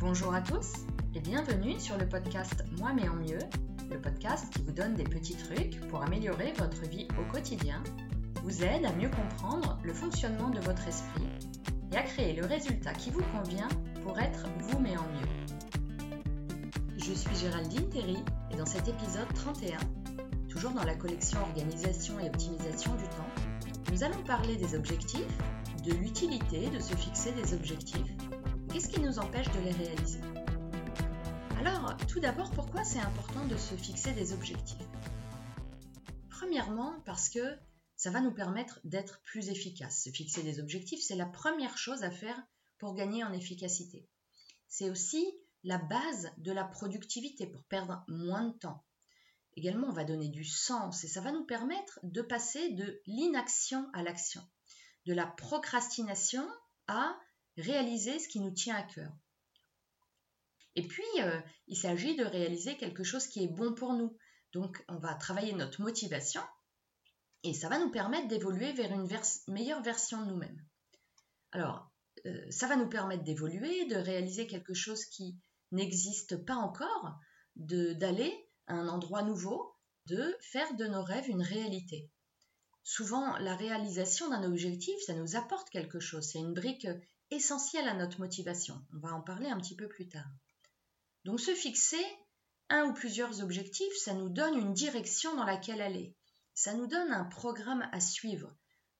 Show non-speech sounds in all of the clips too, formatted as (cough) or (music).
Bonjour à tous et bienvenue sur le podcast Moi mais en mieux, le podcast qui vous donne des petits trucs pour améliorer votre vie au quotidien, vous aide à mieux comprendre le fonctionnement de votre esprit et à créer le résultat qui vous convient pour être vous mais en mieux. Je suis Géraldine Terry et dans cet épisode 31, toujours dans la collection Organisation et optimisation du temps, nous allons parler des objectifs, de l'utilité de se fixer des objectifs Qu'est-ce qui nous empêche de les réaliser? Alors, tout d'abord, pourquoi c'est important de se fixer des objectifs? Premièrement, parce que ça va nous permettre d'être plus efficaces. Se fixer des objectifs, c'est la première chose à faire pour gagner en efficacité. C'est aussi la base de la productivité pour perdre moins de temps. Également, on va donner du sens et ça va nous permettre de passer de l'inaction à l'action, de la procrastination à réaliser ce qui nous tient à cœur. Et puis, euh, il s'agit de réaliser quelque chose qui est bon pour nous. Donc, on va travailler notre motivation et ça va nous permettre d'évoluer vers une meilleure version de nous-mêmes. Alors, euh, ça va nous permettre d'évoluer, de réaliser quelque chose qui n'existe pas encore, d'aller à un endroit nouveau, de faire de nos rêves une réalité. Souvent, la réalisation d'un objectif, ça nous apporte quelque chose. C'est une brique essentiel à notre motivation. On va en parler un petit peu plus tard. Donc se fixer un ou plusieurs objectifs, ça nous donne une direction dans laquelle aller. Ça nous donne un programme à suivre.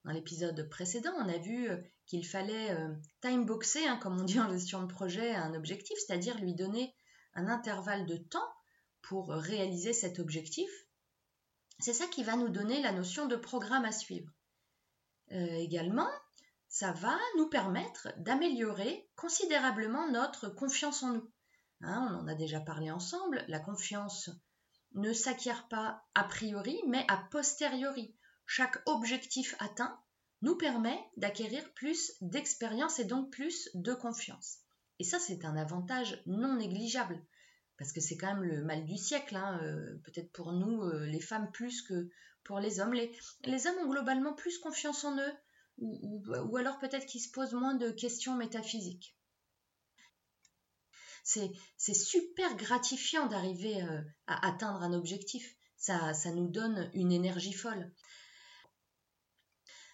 Dans l'épisode précédent, on a vu euh, qu'il fallait euh, timeboxer, hein, comme on dit en gestion de projet, un objectif, c'est-à-dire lui donner un intervalle de temps pour réaliser cet objectif. C'est ça qui va nous donner la notion de programme à suivre. Euh, également, ça va nous permettre d'améliorer considérablement notre confiance en nous. Hein, on en a déjà parlé ensemble, la confiance ne s'acquiert pas a priori, mais a posteriori. Chaque objectif atteint nous permet d'acquérir plus d'expérience et donc plus de confiance. Et ça, c'est un avantage non négligeable, parce que c'est quand même le mal du siècle, hein, euh, peut-être pour nous, euh, les femmes, plus que pour les hommes. les hommes ont globalement plus confiance en eux, ou, alors peut-être qu'il se pose moins de questions métaphysiques. C'est super gratifiant d'arriver euh, à atteindre un objectif. Ça, ça nous donne une énergie folle.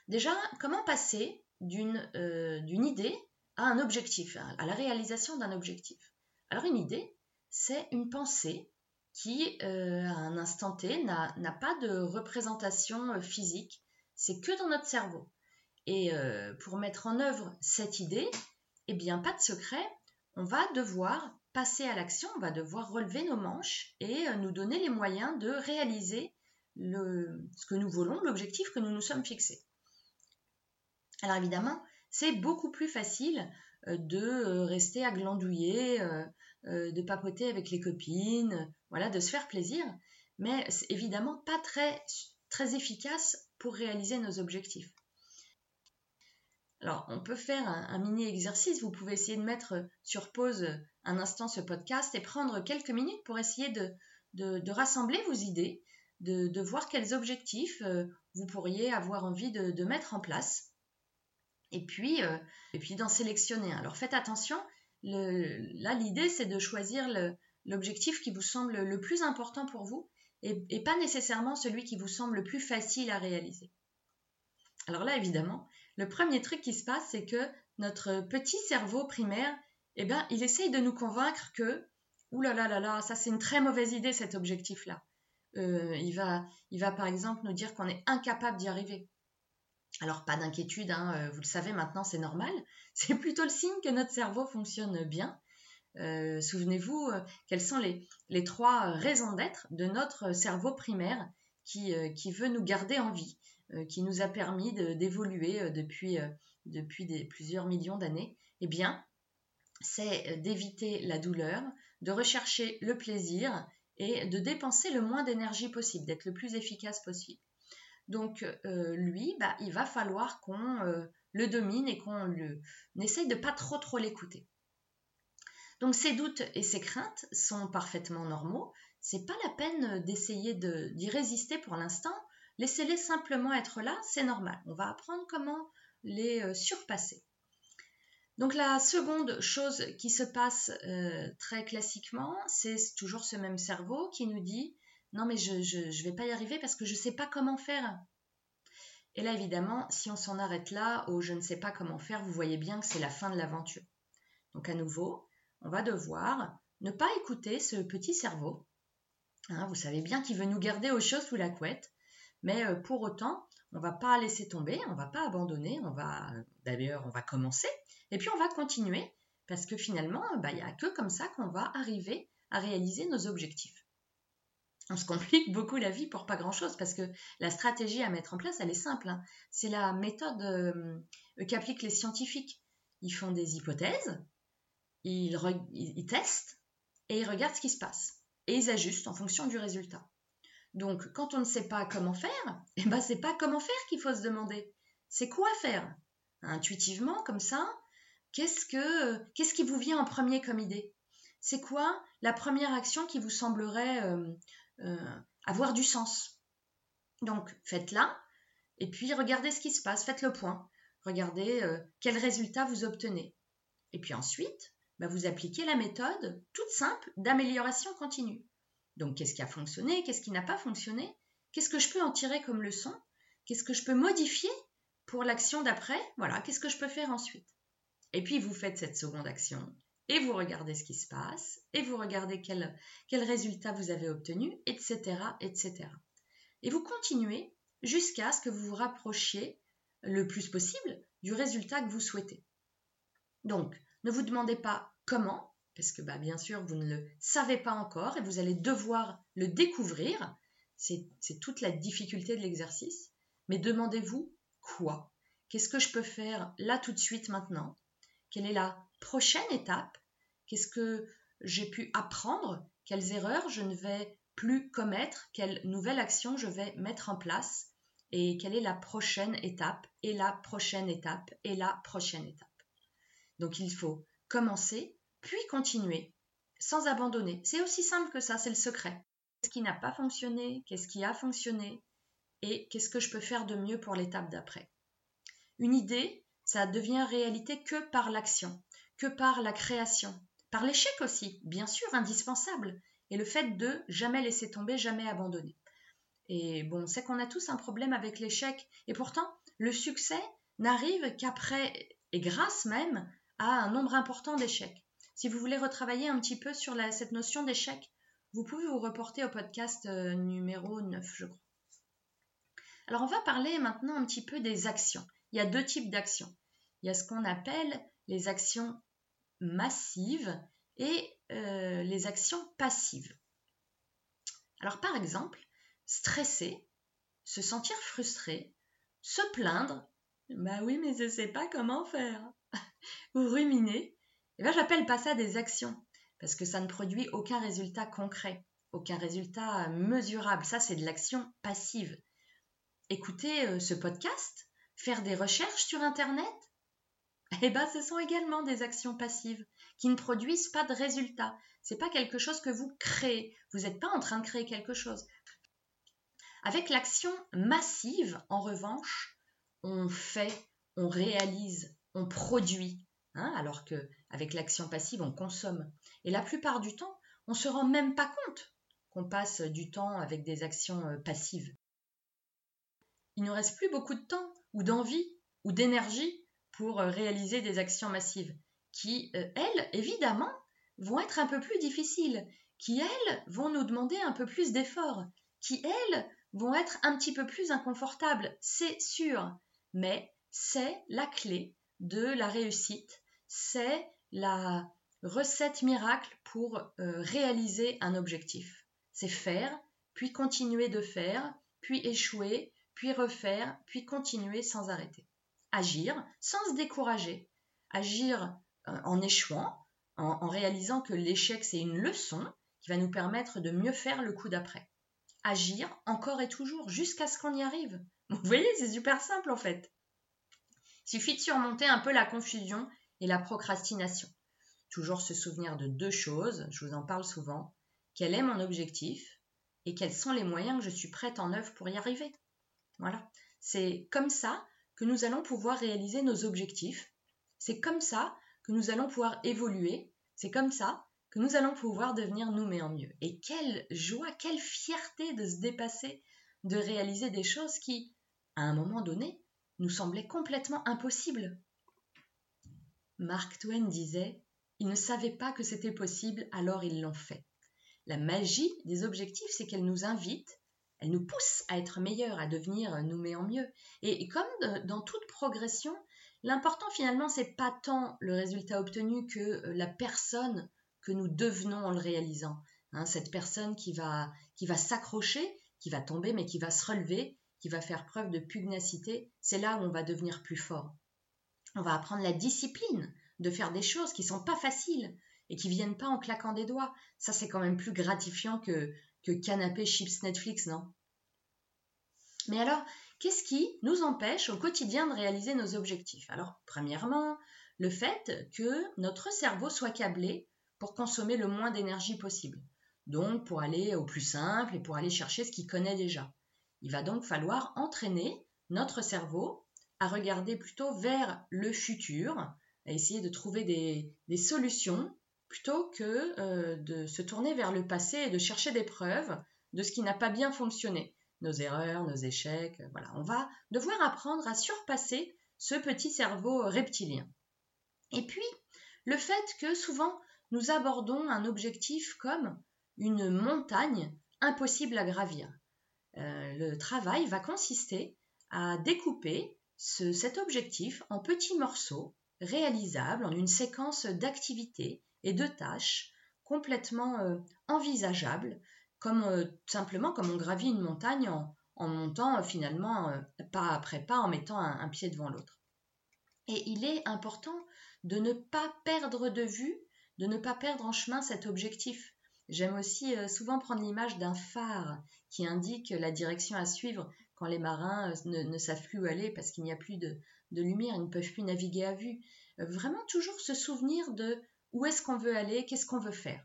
Déjà, comment passer d'une euh, idée à un objectif, à la réalisation d'un objectif? Alors une idée, c'est une pensée qui, euh, à un instant T, n'a pas de représentation physique, c'est que dans notre cerveau. Et euh, pour mettre en œuvre cette idée, eh bien, pas de secret, on va devoir passer à l'action, on va devoir relever nos manches et euh, nous donner les moyens de réaliser ce que nous voulons, l'objectif que nous nous sommes fixés. Alors évidemment, c'est beaucoup plus facile euh, de rester à glandouiller, de papoter avec les copines, voilà, de se faire plaisir, mais c'est évidemment pas très, très efficace pour réaliser nos objectifs. Alors, on peut faire un, mini exercice. Vous pouvez essayer de mettre sur pause un instant ce podcast et prendre quelques minutes pour essayer de, rassembler vos idées, de, voir quels objectifs euh, vous pourriez avoir envie de, mettre en place. Et puis, euh, et puis d'en sélectionner un. Alors, faites attention. là, l'idée, c'est de choisir l'objectif qui vous semble le plus important pour vous et pas nécessairement celui qui vous semble le plus facile à réaliser. Alors là, évidemment, le premier truc qui se passe, c'est que notre petit cerveau primaire, eh bien, il essaye de nous convaincre que, ouh là là là là, ça c'est une très mauvaise idée cet objectif-là. Euh, il, va, par exemple nous dire qu'on est incapable d'y arriver. Alors pas d'inquiétude, hein, euh, vous le savez maintenant, c'est normal. (laughs) C'est plutôt le signe que notre cerveau fonctionne bien. Euh, souvenez-vous, quelles sont les, trois raisons d'être de notre cerveau primaire qui veut nous garder en vie. Euh, qui nous a permis d'évoluer euh, depuis, euh, plusieurs millions d'années, eh bien, c'est d'éviter la douleur, de rechercher le plaisir et de dépenser le moins d'énergie possible, d'être le plus efficace possible. Donc lui, bah, il va falloir qu'on le domine et qu'on le essaye de pas trop trop l'écouter. Donc ces doutes et ces craintes sont parfaitement normaux. C'est pas la peine d'essayer d'y résister pour l'instant. Laissez-les simplement être là, c'est normal. On va apprendre comment les euh, surpasser. Donc la seconde chose qui se passe euh, très classiquement, c'est toujours ce même cerveau qui nous dit non mais je ne vais pas y arriver parce que je ne sais pas comment faire. Et là évidemment, si on s'en arrête là au je ne sais pas comment faire, vous voyez bien que c'est la fin de l'aventure. Donc à nouveau, on va devoir ne pas écouter ce petit cerveau. Hein, vous savez bien qu'il veut nous garder au chaud sous la couette, mais euh, pour autant, on ne va pas laisser tomber, on ne va pas abandonner, on va d'ailleurs on va commencer et puis on va continuer parce que finalement, bah, il n'y a que comme ça qu'on va arriver à réaliser nos objectifs. On se complique (laughs) beaucoup la vie pour pas grand-chose parce que la stratégie à mettre en place, elle est simple. Hein. C'est la méthode euh, qu'appliquent les scientifiques. Ils font des hypothèses, ils, testent et ils regardent ce qui se passe. Et ils ajustent en fonction du résultat. Donc, quand on ne sait pas comment faire, (laughs) eh ben, c'est pas comment faire qu'il faut se demander. C'est quoi faire? Intuitivement, comme ça, qu'est-ce, que, qu'est-ce qui vous vient en premier comme idée? C'est quoi la première action qui vous semblerait euh, euh, avoir du sens? Donc, faites-la et puis regardez ce qui se passe, faites le point. Regardez euh, quel résultat vous obtenez. Et puis ensuite, bah, vous appliquez la méthode toute simple d'amélioration continue. Donc, qu'est-ce qui a fonctionné Qu'est-ce qui n'a pas fonctionné Qu'est-ce que je peux en tirer comme leçon Qu'est-ce que je peux modifier pour l'action d'après Voilà, qu'est-ce que je peux faire ensuite Et puis, vous faites cette seconde action et vous regardez ce qui se passe et vous regardez quel, résultat vous avez obtenu, etc., etc. Et vous continuez jusqu'à ce que vous vous rapprochiez le plus possible du résultat que vous souhaitez. Donc, ne vous demandez pas comment, parce que bah, bien sûr, vous ne le savez pas encore et vous allez devoir le découvrir. C'est toute la difficulté de l'exercice. Mais demandez-vous quoi? Qu'est-ce que je peux faire là tout de suite maintenant? Quelle est la prochaine étape? Qu'est-ce que j'ai pu apprendre? Quelles erreurs je ne vais plus commettre? Quelle nouvelle action je vais mettre en place? Et quelle est la prochaine étape? Et la prochaine étape? Et la prochaine étape? Donc il faut commencer, puis continuer, sans abandonner. C'est aussi simple que ça, c'est le secret. Qu'est-ce qui n'a pas fonctionné Qu'est-ce qui a fonctionné Et qu'est-ce que je peux faire de mieux pour l'étape d'après Une idée, ça devient réalité que par l'action, que par la création, par l'échec aussi, bien sûr, indispensable, et le fait de jamais laisser tomber, jamais abandonner. Et bon, c'est qu'on a tous un problème avec l'échec, et pourtant, le succès n'arrive qu'après, et grâce même a un nombre important d'échecs. Si vous voulez retravailler un petit peu sur cette notion d'échec, vous pouvez vous reporter au podcast euh, numéro 9, je crois. Alors on va parler maintenant un petit peu des actions. Il y a deux types d'actions. Il y a ce qu'on appelle les actions massives et euh, les actions passives. Alors par exemple, stresser, se sentir frustré, se plaindre, bah oui mais je ne sais pas comment faire (laughs) ou ruminer, eh ben, j'appelle pas ça des actions, parce que ça ne produit aucun résultat concret, aucun résultat mesurable. Ça, c'est de l'action passive. Écouter euh, ce podcast, faire des recherches sur Internet, (laughs) eh ben, ce sont également des actions passives qui ne produisent pas de résultats. C'est pas quelque chose que vous créez. Vous n'êtes pas en train de créer quelque chose. Avec l'action massive, en revanche, on fait, on réalise, on produit, hein, alors que avec l'action passive, on consomme. Et la plupart du temps, on ne se rend même pas compte qu'on passe du temps avec des actions euh, passives. Il ne reste plus beaucoup de temps, ou d'envie, ou d'énergie pour euh, réaliser des actions massives, qui, euh, elles, évidemment, vont être un peu plus difficiles, qui, elles, vont nous demander un peu plus d'efforts, qui, elles, vont être un petit peu plus inconfortables, c'est sûr, mais c'est la clé de la réussite. C'est la recette miracle pour euh, réaliser un objectif. C'est faire, puis continuer de faire, puis échouer, puis refaire, puis continuer sans arrêter. Agir sans se décourager. Agir euh, en échouant, en réalisant que l'échec c'est une leçon qui va nous permettre de mieux faire le coup d'après. Agir encore et toujours jusqu'à ce qu'on y arrive. (laughs) Vous voyez, c'est super simple en fait. Suffit de surmonter un peu la confusion et la procrastination. Toujours se souvenir de deux choses, je vous en parle souvent. Quel est mon objectif et quels sont les moyens que je suis prête en œuvre pour y arriver. Voilà. C'est comme ça que nous allons pouvoir réaliser nos objectifs. C'est comme ça que nous allons pouvoir évoluer, c'est comme ça que nous allons pouvoir devenir nous-mêmes mieux. Et quelle joie, quelle fierté de se dépasser, de réaliser des choses qui, à un moment donné, nous semblaient complètement impossibles. Mark Twain disait Ils ne savaient pas que c'était possible, alors ils l'ont fait. La magie des objectifs, c'est qu'elle nous invite, elle nous pousse à être meilleurs, à devenir nous-mêmes mieux. Et, comme dans toute progression, l'important finalement, c'est pas tant le résultat obtenu que euh, la personne que nous devenons en le réalisant. Hein, cette personne qui va, qui va s'accrocher, qui va tomber, mais qui va se relever, qui va faire preuve de pugnacité, c'est là où on va devenir plus fort. On va apprendre la discipline de faire des choses qui sont pas faciles et qui viennent pas en claquant des doigts. Ça, c'est quand même plus gratifiant que, que canapé chips Netflix, non? Mais alors, qu'est-ce qui nous empêche au quotidien de réaliser nos objectifs? Alors, premièrement, le fait que notre cerveau soit câblé pour consommer le moins d'énergie possible. Donc pour aller au plus simple et pour aller chercher ce qu'il connaît déjà. Il va donc falloir entraîner notre cerveau à regarder plutôt vers le futur, à essayer de trouver des, solutions plutôt que euh, de se tourner vers le passé et de chercher des preuves de ce qui n'a pas bien fonctionné, nos erreurs, nos échecs. Voilà, on va devoir apprendre à surpasser ce petit cerveau reptilien. Et puis, le fait que souvent nous abordons un objectif comme une montagne impossible à gravir. Euh, le travail va consister à découper cet objectif en petits morceaux réalisables en une séquence d'activités et de tâches complètement euh, envisageables, comme euh, simplement comme on gravit une montagne en, montant finalement pas après pas en mettant un pied devant l'autre. Et il est important de ne pas perdre de vue de ne pas perdre en chemin cet objectif. J'aime aussi euh, souvent prendre l'image d'un phare qui indique la direction à suivre quand les marins euh, ne, savent plus où aller parce qu'il n'y a plus de, lumière, ils ne peuvent plus naviguer à vue. Euh, vraiment toujours se souvenir de où est-ce qu'on veut aller, qu'est-ce qu'on veut faire.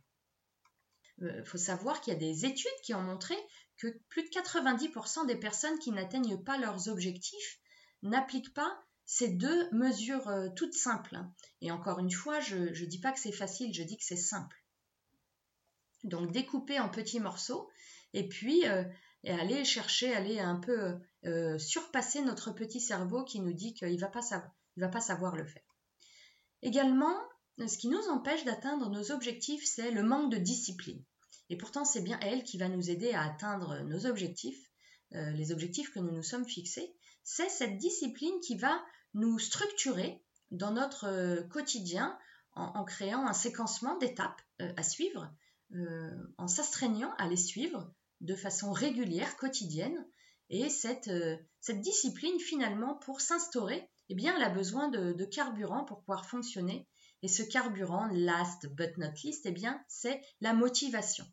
Il faut savoir qu'il y a des études qui ont montré que plus de 90% des personnes qui n'atteignent pas leurs objectifs n'appliquent pas ces deux mesures euh, toutes simples. Hein. Et encore une fois, je ne dis pas que c'est facile, je dis que c'est simple. Donc découper en petits morceaux et puis euh, aller chercher, aller un peu euh, surpasser notre petit cerveau qui nous dit qu'il ne va, pas va pas savoir le faire. Également, ce qui nous empêche d'atteindre nos objectifs, c'est le manque de discipline. Et pourtant, c'est bien elle qui va nous aider à atteindre nos objectifs, les objectifs que nous nous sommes fixés. C'est cette discipline qui va nous structurer dans notre euh, quotidien en, créant un séquencement d'étapes euh, à suivre, euh, en s'astreignant à les suivre de façon régulière, quotidienne. Et cette, cette discipline, finalement, pour s'instaurer, eh bien, elle a besoin de, carburant pour pouvoir fonctionner. Et ce carburant, last but not least, eh bien, c'est la motivation.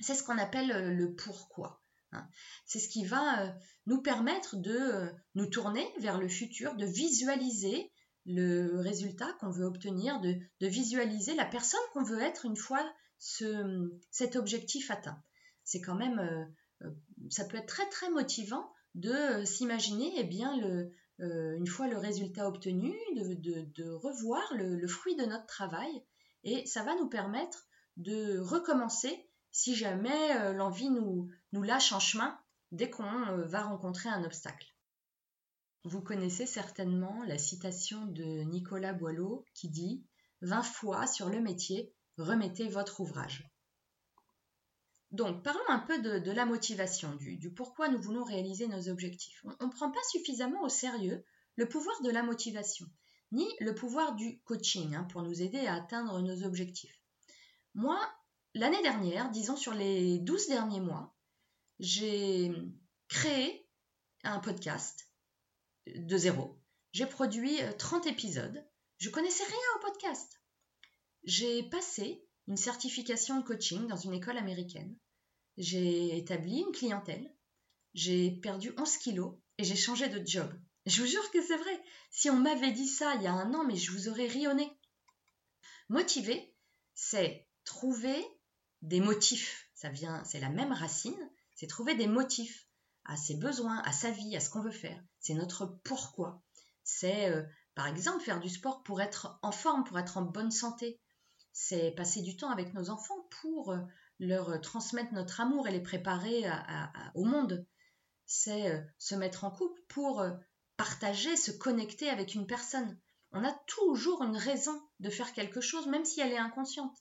C'est ce qu'on appelle le pourquoi. Hein. C'est ce qui va euh, nous permettre de euh, nous tourner vers le futur, de visualiser le résultat qu'on veut obtenir, de, visualiser la personne qu'on veut être une fois cet objectif atteint. C'est quand même, euh, ça peut être très très motivant de s'imaginer, eh bien, une fois le résultat obtenu, de, revoir le, fruit de notre travail, et ça va nous permettre de recommencer si jamais euh, l'envie nous, nous lâche en chemin dès qu'on euh, va rencontrer un obstacle. Vous connaissez certainement la citation de Nicolas Boileau qui dit 20 fois sur le métier, remettez votre ouvrage. Donc, parlons un peu de, la motivation, du, pourquoi nous voulons réaliser nos objectifs. On ne prend pas suffisamment au sérieux le pouvoir de la motivation, ni le pouvoir du coaching hein, pour nous aider à atteindre nos objectifs. Moi, l'année dernière, disons sur les 12 derniers mois, j'ai créé un podcast de zéro. J'ai produit 30 euh, épisodes. Je connaissais rien au podcast. J'ai passé une certification de coaching dans une école américaine. J'ai établi une clientèle. J'ai perdu 11 kilos et j'ai changé de job. Je vous jure que c'est vrai. Si on m'avait dit ça il y a un an, mais je vous aurais rionné. Motivé, c'est trouver des motifs. Ça vient, c'est la même racine, c'est trouver des motifs à ses besoins, à sa vie, à ce qu'on veut faire. C'est notre pourquoi. C'est euh, par exemple, faire du sport pour être en forme, pour être en bonne santé. C'est passer du temps avec nos enfants pour leur transmettre notre amour et les préparer au monde. C'est euh, se mettre en couple pour euh, partager, se connecter avec une personne. On a toujours une raison de faire quelque chose, même si elle est inconsciente.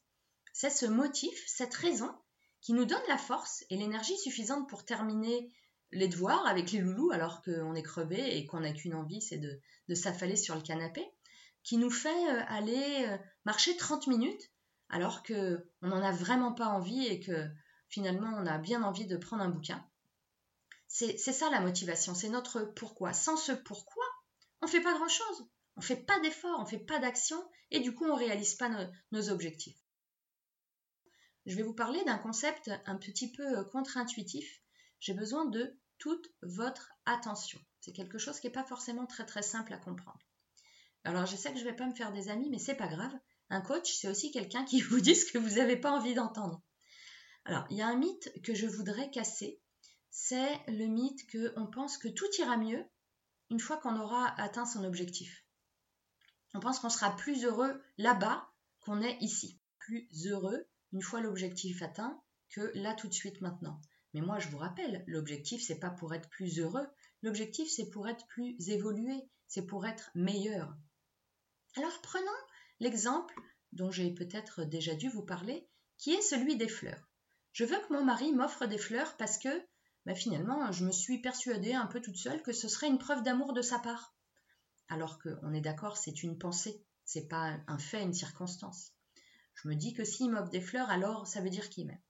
C'est ce motif, cette raison, qui nous donne la force et l'énergie suffisante pour terminer les devoirs avec les loulous alors qu'on est crevé et qu'on n'a qu'une envie, c'est de, s'affaler sur le canapé, qui nous fait euh, aller euh, marcher 30 minutes alors qu'on n'en a vraiment pas envie et que finalement on a bien envie de prendre un bouquin. C'est ça la motivation, c'est notre pourquoi. Sans ce pourquoi, on ne fait pas grand-chose. On ne fait pas d'effort, on ne fait pas d'action et du coup on ne réalise pas nos objectifs. Je vais vous parler d'un concept un petit peu euh, contre-intuitif. J'ai besoin de toute votre attention. C'est quelque chose qui n'est pas forcément très très simple à comprendre. Alors je sais que je ne vais pas me faire des amis, mais c'est pas grave. Un coach, c'est aussi quelqu'un qui (laughs) vous dit ce que vous n'avez pas envie d'entendre. Alors, il y a un mythe que je voudrais casser. C'est le mythe qu'on pense que tout ira mieux une fois qu'on aura atteint son objectif. On pense qu'on sera plus heureux là-bas qu'on est ici. Plus heureux une fois l'objectif atteint que là tout de suite maintenant. Mais moi, je vous rappelle, l'objectif, c'est pas pour être plus heureux. L'objectif, c'est pour être plus évolué, c'est pour être meilleur. Alors prenons l'exemple dont j'ai peut-être déjà dû vous parler, qui est celui des fleurs. Je veux que mon mari m'offre des fleurs parce que, bah, finalement, je me suis persuadée un peu toute seule que ce serait une preuve d'amour de sa part. Alors qu'on est d'accord, c'est une pensée, c'est pas un fait, une circonstance. Je me dis que s'il m'offre des fleurs, alors ça veut dire qu'il m'aime.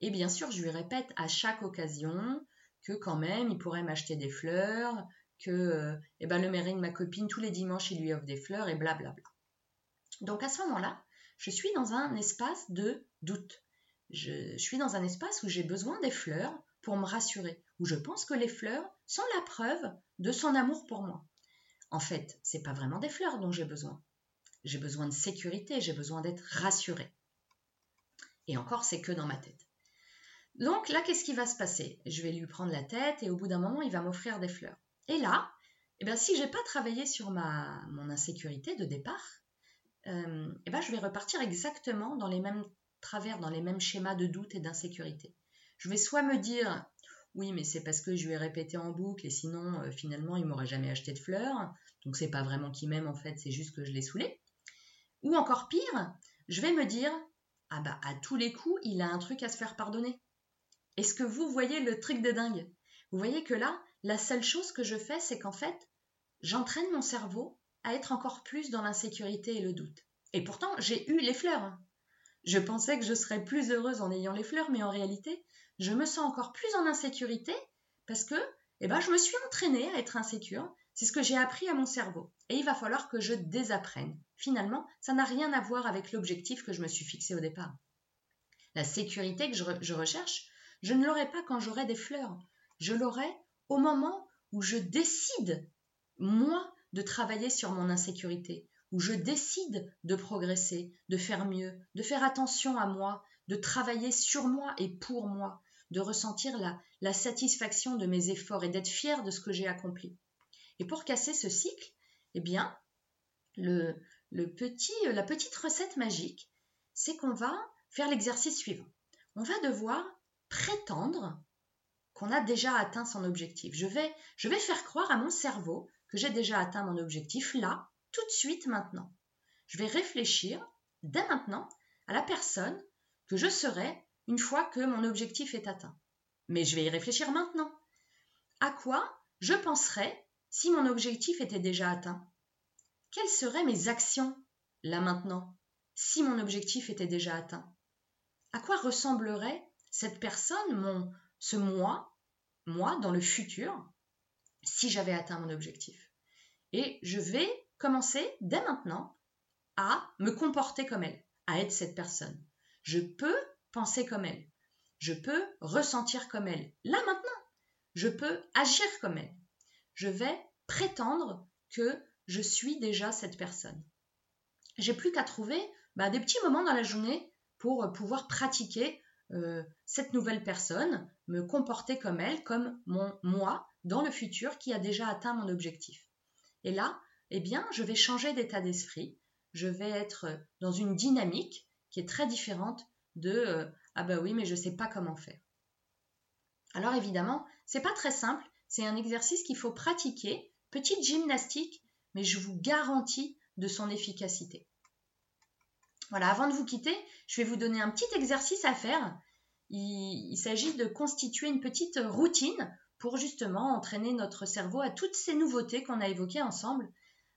Et bien sûr, je lui répète à chaque occasion que quand même, il pourrait m'acheter des fleurs, que euh, eh ben, le mairie de ma copine, tous les dimanches, il lui offre des fleurs, et blablabla. Donc à ce moment-là, je suis dans un espace de doute. Je suis dans un espace où j'ai besoin des fleurs pour me rassurer, où je pense que les fleurs sont la preuve de son amour pour moi. En fait, c'est pas vraiment des fleurs dont j'ai besoin. J'ai besoin de sécurité, j'ai besoin d'être rassurée. Et encore, c'est que dans ma tête. Donc là, qu'est-ce qui va se passer? Je vais lui prendre la tête et au bout d'un moment, il va m'offrir des fleurs. Et là, eh bien, si j'ai pas travaillé sur ma, mon insécurité de départ, euh, eh bien, je vais repartir exactement dans les mêmes travers, dans les mêmes schémas de doute et d'insécurité. Je vais soit me dire oui, mais c'est parce que je lui ai répété en boucle et sinon, euh, finalement, il m'aurait jamais acheté de fleurs. Donc, c'est pas vraiment qu'il m'aime en fait, c'est juste que je l'ai saoulé. Ou encore pire, je vais me dire Ah bah à tous les coups, il a un truc à se faire pardonner. Est-ce que vous voyez le truc de dingue? Vous voyez que là, la seule chose que je fais, c'est qu'en fait, j'entraîne mon cerveau à être encore plus dans l'insécurité et le doute. Et pourtant, j'ai eu les fleurs. Je pensais que je serais plus heureuse en ayant les fleurs, mais en réalité, je me sens encore plus en insécurité parce que eh ben, je me suis entraînée à être insécure c'est ce que j'ai appris à mon cerveau. Et il va falloir que je désapprenne. Finalement, ça n'a rien à voir avec l'objectif que je me suis fixé au départ. La sécurité que je, recherche, je ne l'aurai pas quand j'aurai des fleurs. Je l'aurai au moment où je décide, moi, de travailler sur mon insécurité, où je décide de progresser, de faire mieux, de faire attention à moi, de travailler sur moi et pour moi, de ressentir la, satisfaction de mes efforts et d'être fier de ce que j'ai accompli. Et pour casser ce cycle, eh bien, la petite recette magique, c'est qu'on va faire l'exercice suivant. On va devoir prétendre qu'on a déjà atteint son objectif. Je vais, je vais faire croire à mon cerveau que j'ai déjà atteint mon objectif là, tout de suite maintenant. Je vais réfléchir dès maintenant à la personne que je serai une fois que mon objectif est atteint. Mais je vais y réfléchir maintenant. À quoi je penserai si mon objectif était déjà atteint? Quelles seraient mes actions, là maintenant, si mon objectif était déjà atteint? À quoi ressemblerait cette personne, mon, ce moi, moi, dans le futur, si j'avais atteint mon objectif Et je vais commencer dès maintenant à me comporter comme elle, à être cette personne. Je peux penser comme elle. Je peux ressentir comme elle. Là maintenant, je peux agir comme elle je vais prétendre que je suis déjà cette personne. J'ai plus qu'à trouver bah, des petits moments dans la journée pour pouvoir pratiquer euh, cette nouvelle personne, me comporter comme elle, comme mon moi dans le futur qui a déjà atteint mon objectif. Et là, eh bien, je vais changer d'état d'esprit, je vais être dans une dynamique qui est très différente de euh, ah bah oui, mais je ne sais pas comment faire. Alors évidemment, c'est pas très simple, c'est un exercice qu'il faut pratiquer, petite gymnastique, mais je vous garantis de son efficacité. Voilà, avant de vous quitter, je vais vous donner un petit exercice à faire. Il, s'agit de constituer une petite routine pour justement entraîner notre cerveau à toutes ces nouveautés qu'on a évoquées ensemble.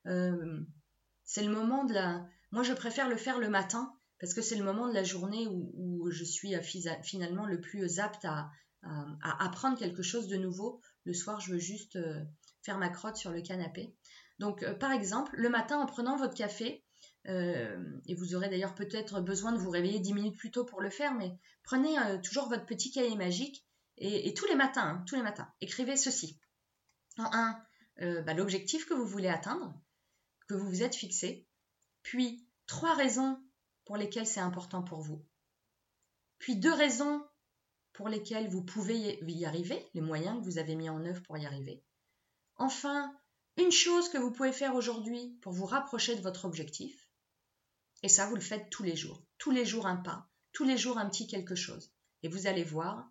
Euh, c'est le moment de la... Moi, je préfère le faire le matin parce que c'est le moment de la journée où, je suis finalement le plus apte à, apprendre quelque chose de nouveau. Le soir, je veux juste euh, faire ma crotte sur le canapé. Donc, euh, par exemple, le matin, en prenant votre café, et vous aurez d'ailleurs peut-être besoin de vous réveiller 10 minutes plus tôt pour le faire, mais prenez euh, toujours votre petit cahier magique et, tous les matins, hein, tous les matins, écrivez ceci. En un, euh, bah, l'objectif que vous voulez atteindre, que vous vous êtes fixé, puis trois raisons pour lesquelles c'est important pour vous, puis deux raisons pour lesquelles vous pouvez y arriver, les moyens que vous avez mis en œuvre pour y arriver. Enfin, une chose que vous pouvez faire aujourd'hui pour vous rapprocher de votre objectif. Et ça, vous le faites tous les jours. Tous les jours un pas, tous les jours un petit quelque chose. Et vous allez voir,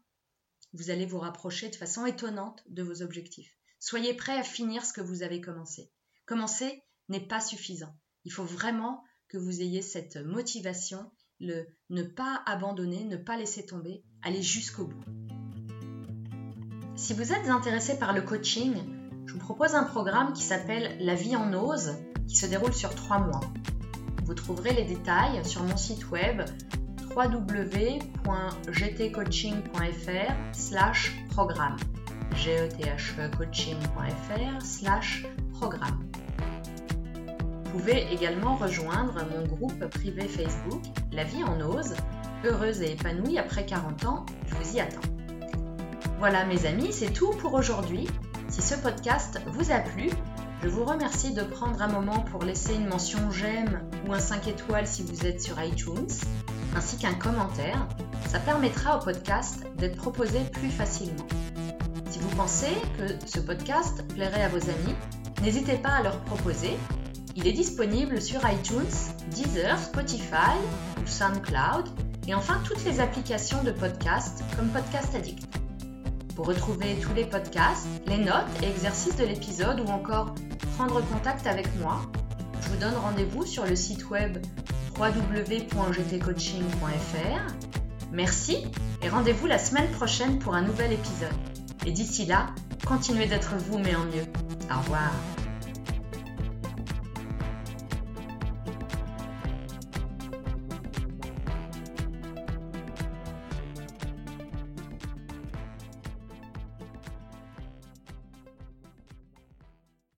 vous allez vous rapprocher de façon étonnante de vos objectifs. Soyez prêts à finir ce que vous avez commencé. Commencer n'est pas suffisant. Il faut vraiment que vous ayez cette motivation, le ne pas abandonner, ne pas laisser tomber, aller jusqu'au bout. Si vous êtes intéressé par le coaching, je vous propose un programme qui s'appelle La vie en ose, qui se déroule sur trois mois. Vous trouverez les détails sur mon site web www.gtcoaching.fr slash programme gethecoaching.fr slash programme Vous pouvez également rejoindre mon groupe privé Facebook La vie en ose, heureuse et épanouie après 40 ans, je vous y attends. Voilà mes amis, c'est tout pour aujourd'hui. Si ce podcast vous a plu, je vous remercie de prendre un moment pour laisser une mention j'aime ou un 5 étoiles si vous êtes sur iTunes, ainsi qu'un commentaire. Ça permettra au podcast d'être proposé plus facilement. Si vous pensez que ce podcast plairait à vos amis, n'hésitez pas à leur proposer. Il est disponible sur iTunes, Deezer, Spotify ou SoundCloud et enfin toutes les applications de podcast comme Podcast Addict. Pour retrouver tous les podcasts, les notes et exercices de l'épisode ou encore prendre contact avec moi, je vous donne rendez-vous sur le site web www.gtcoaching.fr. Merci et rendez-vous la semaine prochaine pour un nouvel épisode. Et d'ici là, continuez d'être vous mais en mieux. Au revoir.